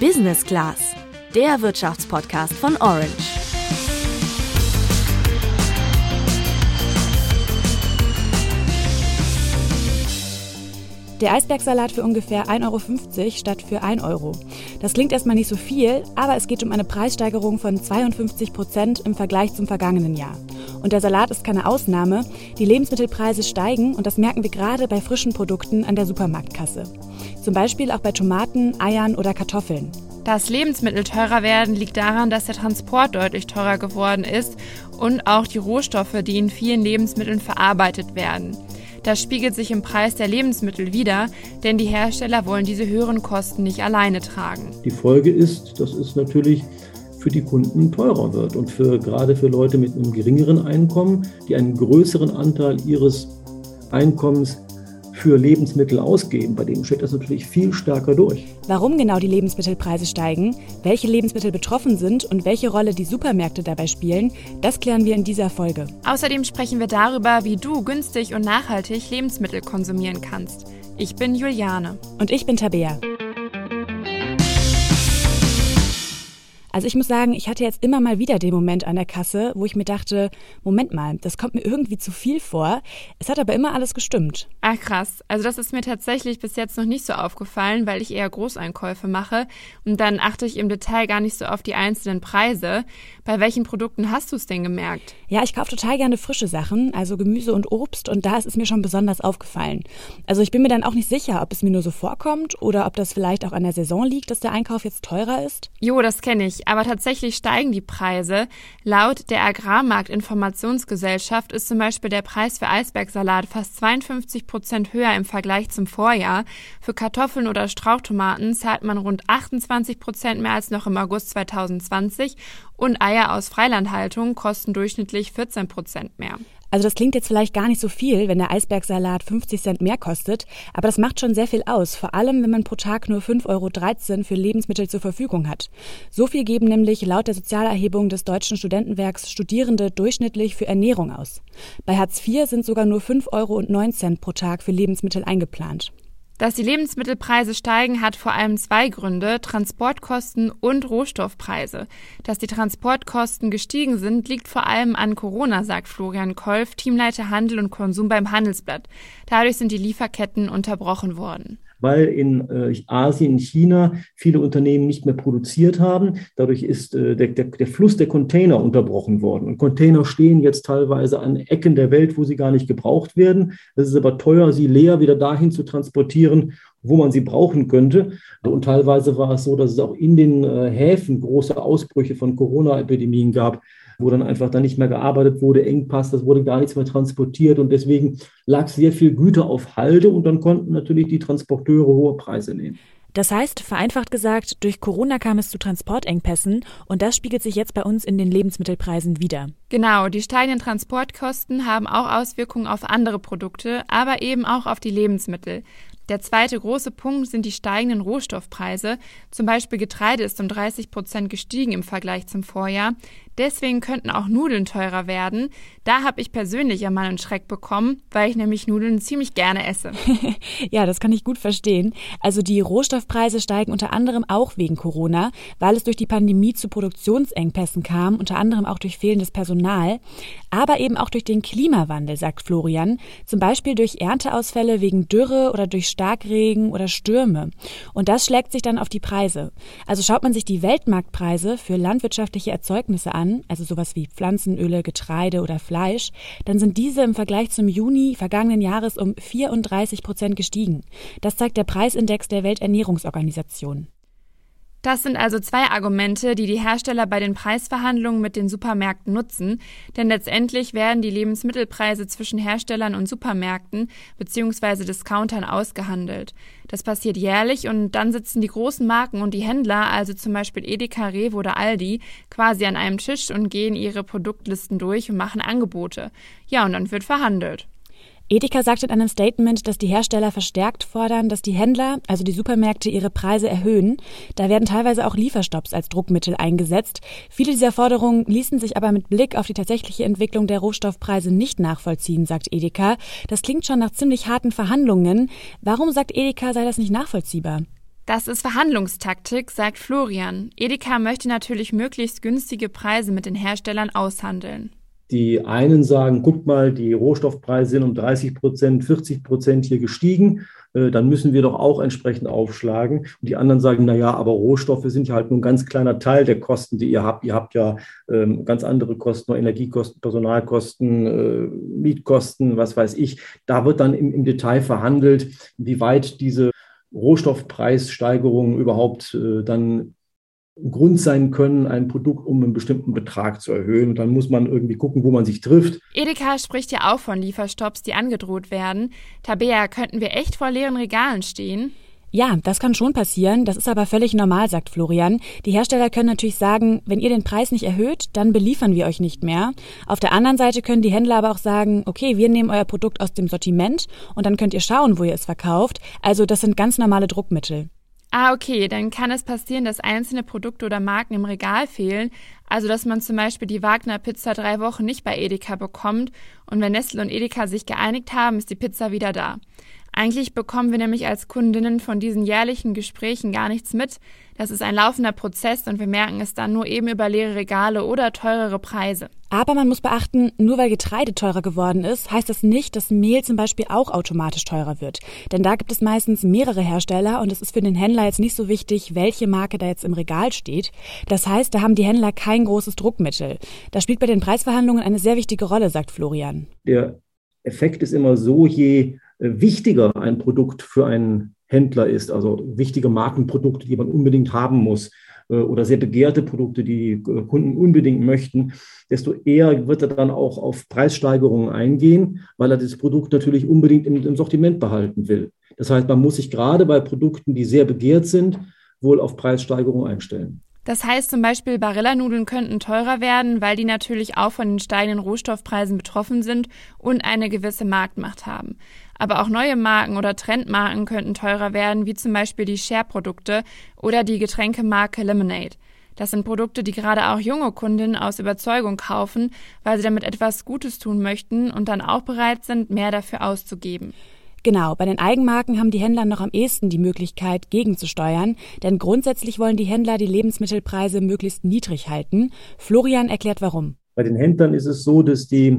Business Class, der Wirtschaftspodcast von Orange. Der Eisbergsalat für ungefähr 1,50 Euro statt für 1 Euro. Das klingt erstmal nicht so viel, aber es geht um eine Preissteigerung von 52 Prozent im Vergleich zum vergangenen Jahr. Und der Salat ist keine Ausnahme. Die Lebensmittelpreise steigen und das merken wir gerade bei frischen Produkten an der Supermarktkasse. Zum Beispiel auch bei Tomaten, Eiern oder Kartoffeln. Dass Lebensmittel teurer werden, liegt daran, dass der Transport deutlich teurer geworden ist und auch die Rohstoffe, die in vielen Lebensmitteln verarbeitet werden. Das spiegelt sich im Preis der Lebensmittel wider, denn die Hersteller wollen diese höheren Kosten nicht alleine tragen. Die Folge ist, dass es natürlich für die Kunden teurer wird und für, gerade für Leute mit einem geringeren Einkommen, die einen größeren Anteil ihres Einkommens für Lebensmittel ausgeben. Bei denen schlägt das natürlich viel stärker durch. Warum genau die Lebensmittelpreise steigen, welche Lebensmittel betroffen sind und welche Rolle die Supermärkte dabei spielen, das klären wir in dieser Folge. Außerdem sprechen wir darüber, wie du günstig und nachhaltig Lebensmittel konsumieren kannst. Ich bin Juliane. Und ich bin Tabea. Also ich muss sagen, ich hatte jetzt immer mal wieder den Moment an der Kasse, wo ich mir dachte, Moment mal, das kommt mir irgendwie zu viel vor. Es hat aber immer alles gestimmt. Ach krass. Also das ist mir tatsächlich bis jetzt noch nicht so aufgefallen, weil ich eher Großeinkäufe mache und dann achte ich im Detail gar nicht so auf die einzelnen Preise. Bei welchen Produkten hast du es denn gemerkt? Ja, ich kaufe total gerne frische Sachen, also Gemüse und Obst und da ist es mir schon besonders aufgefallen. Also ich bin mir dann auch nicht sicher, ob es mir nur so vorkommt oder ob das vielleicht auch an der Saison liegt, dass der Einkauf jetzt teurer ist. Jo, das kenne ich aber tatsächlich steigen die Preise. Laut der Agrarmarktinformationsgesellschaft ist zum Beispiel der Preis für Eisbergsalat fast 52 Prozent höher im Vergleich zum Vorjahr. Für Kartoffeln oder Strauchtomaten zahlt man rund 28 Prozent mehr als noch im August 2020 und Eier aus Freilandhaltung kosten durchschnittlich 14 Prozent mehr. Also das klingt jetzt vielleicht gar nicht so viel, wenn der Eisbergsalat 50 Cent mehr kostet, aber das macht schon sehr viel aus, vor allem wenn man pro Tag nur 5,13 Euro für Lebensmittel zur Verfügung hat. So viel geben nämlich laut der Sozialerhebung des Deutschen Studentenwerks Studierende durchschnittlich für Ernährung aus. Bei Hartz IV sind sogar nur 5,09 Euro pro Tag für Lebensmittel eingeplant. Dass die Lebensmittelpreise steigen, hat vor allem zwei Gründe, Transportkosten und Rohstoffpreise. Dass die Transportkosten gestiegen sind, liegt vor allem an Corona, sagt Florian Kolf, Teamleiter Handel und Konsum beim Handelsblatt. Dadurch sind die Lieferketten unterbrochen worden weil in äh, Asien, in China viele Unternehmen nicht mehr produziert haben. Dadurch ist äh, der, der, der Fluss der Container unterbrochen worden. Und Container stehen jetzt teilweise an Ecken der Welt, wo sie gar nicht gebraucht werden. Es ist aber teuer, sie leer wieder dahin zu transportieren, wo man sie brauchen könnte. Und teilweise war es so, dass es auch in den äh, Häfen große Ausbrüche von Corona-Epidemien gab wo dann einfach dann nicht mehr gearbeitet wurde, Engpass, das wurde gar nichts mehr transportiert und deswegen lag sehr viel Güter auf Halde und dann konnten natürlich die Transporteure hohe Preise nehmen. Das heißt, vereinfacht gesagt, durch Corona kam es zu Transportengpässen und das spiegelt sich jetzt bei uns in den Lebensmittelpreisen wieder. Genau, die steigenden Transportkosten haben auch Auswirkungen auf andere Produkte, aber eben auch auf die Lebensmittel. Der zweite große Punkt sind die steigenden Rohstoffpreise. Zum Beispiel Getreide ist um 30 Prozent gestiegen im Vergleich zum Vorjahr. Deswegen könnten auch Nudeln teurer werden. Da habe ich persönlich ja mal einen Schreck bekommen, weil ich nämlich Nudeln ziemlich gerne esse. ja, das kann ich gut verstehen. Also die Rohstoffpreise steigen unter anderem auch wegen Corona, weil es durch die Pandemie zu Produktionsengpässen kam, unter anderem auch durch fehlendes Personal, aber eben auch durch den Klimawandel, sagt Florian, zum Beispiel durch Ernteausfälle wegen Dürre oder durch Starkregen oder Stürme. Und das schlägt sich dann auf die Preise. Also schaut man sich die Weltmarktpreise für landwirtschaftliche Erzeugnisse an, an, also sowas wie Pflanzenöle, Getreide oder Fleisch, dann sind diese im Vergleich zum Juni vergangenen Jahres um 34 Prozent gestiegen. Das zeigt der Preisindex der Welternährungsorganisation. Das sind also zwei Argumente, die die Hersteller bei den Preisverhandlungen mit den Supermärkten nutzen, denn letztendlich werden die Lebensmittelpreise zwischen Herstellern und Supermärkten bzw. Discountern ausgehandelt. Das passiert jährlich und dann sitzen die großen Marken und die Händler, also zum Beispiel Edeka, Rewe oder Aldi, quasi an einem Tisch und gehen ihre Produktlisten durch und machen Angebote. Ja, und dann wird verhandelt. Edeka sagt in einem Statement, dass die Hersteller verstärkt fordern, dass die Händler, also die Supermärkte, ihre Preise erhöhen. Da werden teilweise auch Lieferstopps als Druckmittel eingesetzt. Viele dieser Forderungen ließen sich aber mit Blick auf die tatsächliche Entwicklung der Rohstoffpreise nicht nachvollziehen, sagt Edeka. Das klingt schon nach ziemlich harten Verhandlungen. Warum sagt Edeka, sei das nicht nachvollziehbar? Das ist Verhandlungstaktik, sagt Florian. Edeka möchte natürlich möglichst günstige Preise mit den Herstellern aushandeln. Die einen sagen, guck mal, die Rohstoffpreise sind um 30 Prozent, 40 Prozent hier gestiegen. Äh, dann müssen wir doch auch entsprechend aufschlagen. Und die anderen sagen, na ja, aber Rohstoffe sind ja halt nur ein ganz kleiner Teil der Kosten, die ihr habt. Ihr habt ja ähm, ganz andere Kosten, Energiekosten, Personalkosten, äh, Mietkosten, was weiß ich. Da wird dann im, im Detail verhandelt, wie weit diese Rohstoffpreissteigerungen überhaupt äh, dann Grund sein können, ein Produkt um einen bestimmten Betrag zu erhöhen. Und dann muss man irgendwie gucken, wo man sich trifft. Edeka spricht ja auch von Lieferstopps, die angedroht werden. Tabea, könnten wir echt vor leeren Regalen stehen? Ja, das kann schon passieren. Das ist aber völlig normal, sagt Florian. Die Hersteller können natürlich sagen, wenn ihr den Preis nicht erhöht, dann beliefern wir euch nicht mehr. Auf der anderen Seite können die Händler aber auch sagen, okay, wir nehmen euer Produkt aus dem Sortiment und dann könnt ihr schauen, wo ihr es verkauft. Also das sind ganz normale Druckmittel. Ah, okay, dann kann es passieren, dass einzelne Produkte oder Marken im Regal fehlen. Also, dass man zum Beispiel die Wagner Pizza drei Wochen nicht bei Edeka bekommt und wenn Nestle und Edeka sich geeinigt haben, ist die Pizza wieder da. Eigentlich bekommen wir nämlich als Kundinnen von diesen jährlichen Gesprächen gar nichts mit. Das ist ein laufender Prozess und wir merken es dann nur eben über leere Regale oder teurere Preise. Aber man muss beachten, nur weil Getreide teurer geworden ist, heißt das nicht, dass Mehl zum Beispiel auch automatisch teurer wird. Denn da gibt es meistens mehrere Hersteller und es ist für den Händler jetzt nicht so wichtig, welche Marke da jetzt im Regal steht. Das heißt, da haben die Händler kein großes Druckmittel. Das spielt bei den Preisverhandlungen eine sehr wichtige Rolle, sagt Florian. Der Effekt ist immer so, je wichtiger ein Produkt für einen Händler ist, also wichtige Markenprodukte, die man unbedingt haben muss äh, oder sehr begehrte Produkte, die äh, Kunden unbedingt möchten, desto eher wird er dann auch auf Preissteigerungen eingehen, weil er das Produkt natürlich unbedingt im, im Sortiment behalten will. Das heißt, man muss sich gerade bei Produkten, die sehr begehrt sind, wohl auf Preissteigerungen einstellen. Das heißt zum Beispiel, Barillanudeln könnten teurer werden, weil die natürlich auch von den steigenden Rohstoffpreisen betroffen sind und eine gewisse Marktmacht haben. Aber auch neue Marken oder Trendmarken könnten teurer werden, wie zum Beispiel die Share-Produkte oder die Getränkemarke Lemonade. Das sind Produkte, die gerade auch junge Kundinnen aus Überzeugung kaufen, weil sie damit etwas Gutes tun möchten und dann auch bereit sind, mehr dafür auszugeben. Genau, bei den Eigenmarken haben die Händler noch am ehesten die Möglichkeit, gegenzusteuern, denn grundsätzlich wollen die Händler die Lebensmittelpreise möglichst niedrig halten. Florian erklärt warum. Bei den Händlern ist es so, dass die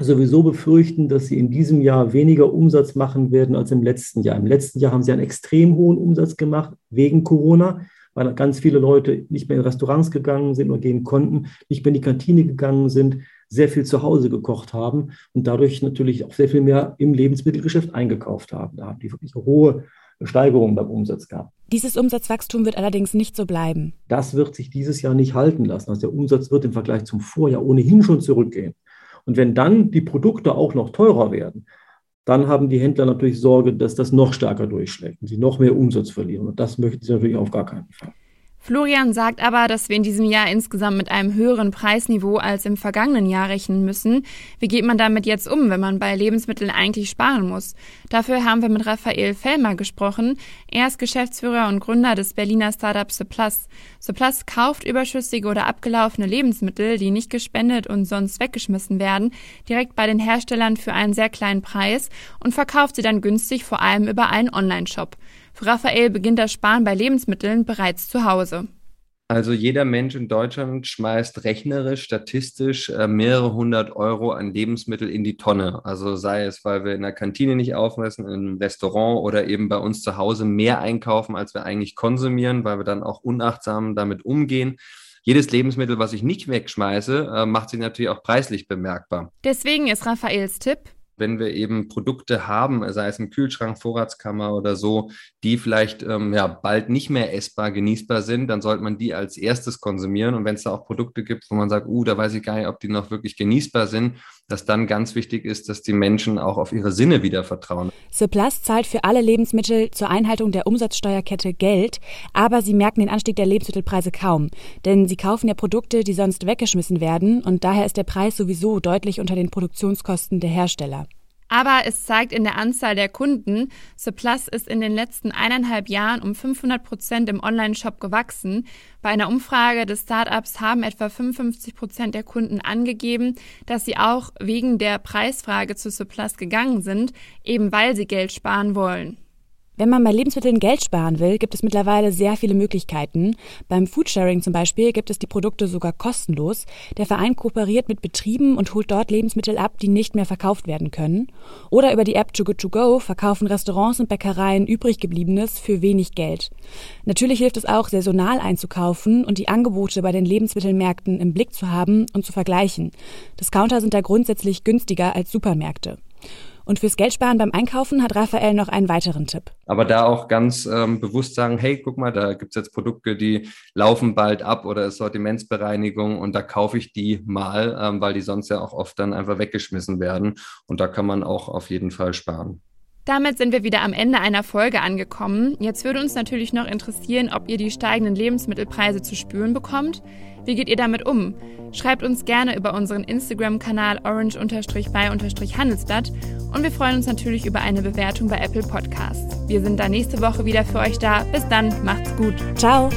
sowieso befürchten, dass sie in diesem Jahr weniger Umsatz machen werden als im letzten Jahr. Im letzten Jahr haben sie einen extrem hohen Umsatz gemacht wegen Corona, weil ganz viele Leute nicht mehr in Restaurants gegangen sind oder gehen konnten, nicht mehr in die Kantine gegangen sind sehr viel zu Hause gekocht haben und dadurch natürlich auch sehr viel mehr im Lebensmittelgeschäft eingekauft haben. Da haben die wirklich hohe Steigerungen beim Umsatz gehabt. Dieses Umsatzwachstum wird allerdings nicht so bleiben. Das wird sich dieses Jahr nicht halten lassen. Also der Umsatz wird im Vergleich zum Vorjahr ohnehin schon zurückgehen. Und wenn dann die Produkte auch noch teurer werden, dann haben die Händler natürlich Sorge, dass das noch stärker durchschlägt und sie noch mehr Umsatz verlieren. Und das möchten sie natürlich auf gar keinen Fall. Florian sagt aber, dass wir in diesem Jahr insgesamt mit einem höheren Preisniveau als im vergangenen Jahr rechnen müssen. Wie geht man damit jetzt um, wenn man bei Lebensmitteln eigentlich sparen muss? Dafür haben wir mit Raphael Fellmer gesprochen. Er ist Geschäftsführer und Gründer des Berliner Startups Surplus. Surplus kauft überschüssige oder abgelaufene Lebensmittel, die nicht gespendet und sonst weggeschmissen werden, direkt bei den Herstellern für einen sehr kleinen Preis und verkauft sie dann günstig vor allem über einen Online-Shop. Für Raphael beginnt das Sparen bei Lebensmitteln bereits zu Hause. Also jeder Mensch in Deutschland schmeißt rechnerisch, statistisch äh, mehrere hundert Euro an Lebensmittel in die Tonne. Also sei es, weil wir in der Kantine nicht aufmessen, im Restaurant oder eben bei uns zu Hause mehr einkaufen, als wir eigentlich konsumieren, weil wir dann auch unachtsam damit umgehen. Jedes Lebensmittel, was ich nicht wegschmeiße, äh, macht sich natürlich auch preislich bemerkbar. Deswegen ist Raphaels Tipp, wenn wir eben Produkte haben, sei es im Kühlschrank, Vorratskammer oder so, die vielleicht ähm, ja, bald nicht mehr essbar, genießbar sind, dann sollte man die als erstes konsumieren. Und wenn es da auch Produkte gibt, wo man sagt, uh, da weiß ich gar nicht, ob die noch wirklich genießbar sind, dass dann ganz wichtig ist, dass die Menschen auch auf ihre Sinne wieder vertrauen. Surplus zahlt für alle Lebensmittel zur Einhaltung der Umsatzsteuerkette Geld, aber sie merken den Anstieg der Lebensmittelpreise kaum. Denn sie kaufen ja Produkte, die sonst weggeschmissen werden und daher ist der Preis sowieso deutlich unter den Produktionskosten der Hersteller. Aber es zeigt in der Anzahl der Kunden, Surplus ist in den letzten eineinhalb Jahren um 500 Prozent im Online-Shop gewachsen. Bei einer Umfrage des Startups haben etwa 55 Prozent der Kunden angegeben, dass sie auch wegen der Preisfrage zu Surplus gegangen sind, eben weil sie Geld sparen wollen. Wenn man bei Lebensmitteln Geld sparen will, gibt es mittlerweile sehr viele Möglichkeiten. Beim Foodsharing zum Beispiel gibt es die Produkte sogar kostenlos. Der Verein kooperiert mit Betrieben und holt dort Lebensmittel ab, die nicht mehr verkauft werden können. Oder über die App Too Good To Go verkaufen Restaurants und Bäckereien übrig gebliebenes für wenig Geld. Natürlich hilft es auch, saisonal einzukaufen und die Angebote bei den Lebensmittelmärkten im Blick zu haben und zu vergleichen. Discounter sind da grundsätzlich günstiger als Supermärkte. Und fürs Geldsparen beim Einkaufen hat Raphael noch einen weiteren Tipp. Aber da auch ganz ähm, bewusst sagen, hey, guck mal, da gibt's jetzt Produkte, die laufen bald ab oder ist Sortimentsbereinigung und da kaufe ich die mal, ähm, weil die sonst ja auch oft dann einfach weggeschmissen werden. Und da kann man auch auf jeden Fall sparen. Damit sind wir wieder am Ende einer Folge angekommen. Jetzt würde uns natürlich noch interessieren, ob ihr die steigenden Lebensmittelpreise zu spüren bekommt. Wie geht ihr damit um? Schreibt uns gerne über unseren Instagram-Kanal orange-by-handelsblatt und wir freuen uns natürlich über eine Bewertung bei Apple Podcasts. Wir sind da nächste Woche wieder für euch da. Bis dann, macht's gut. Ciao.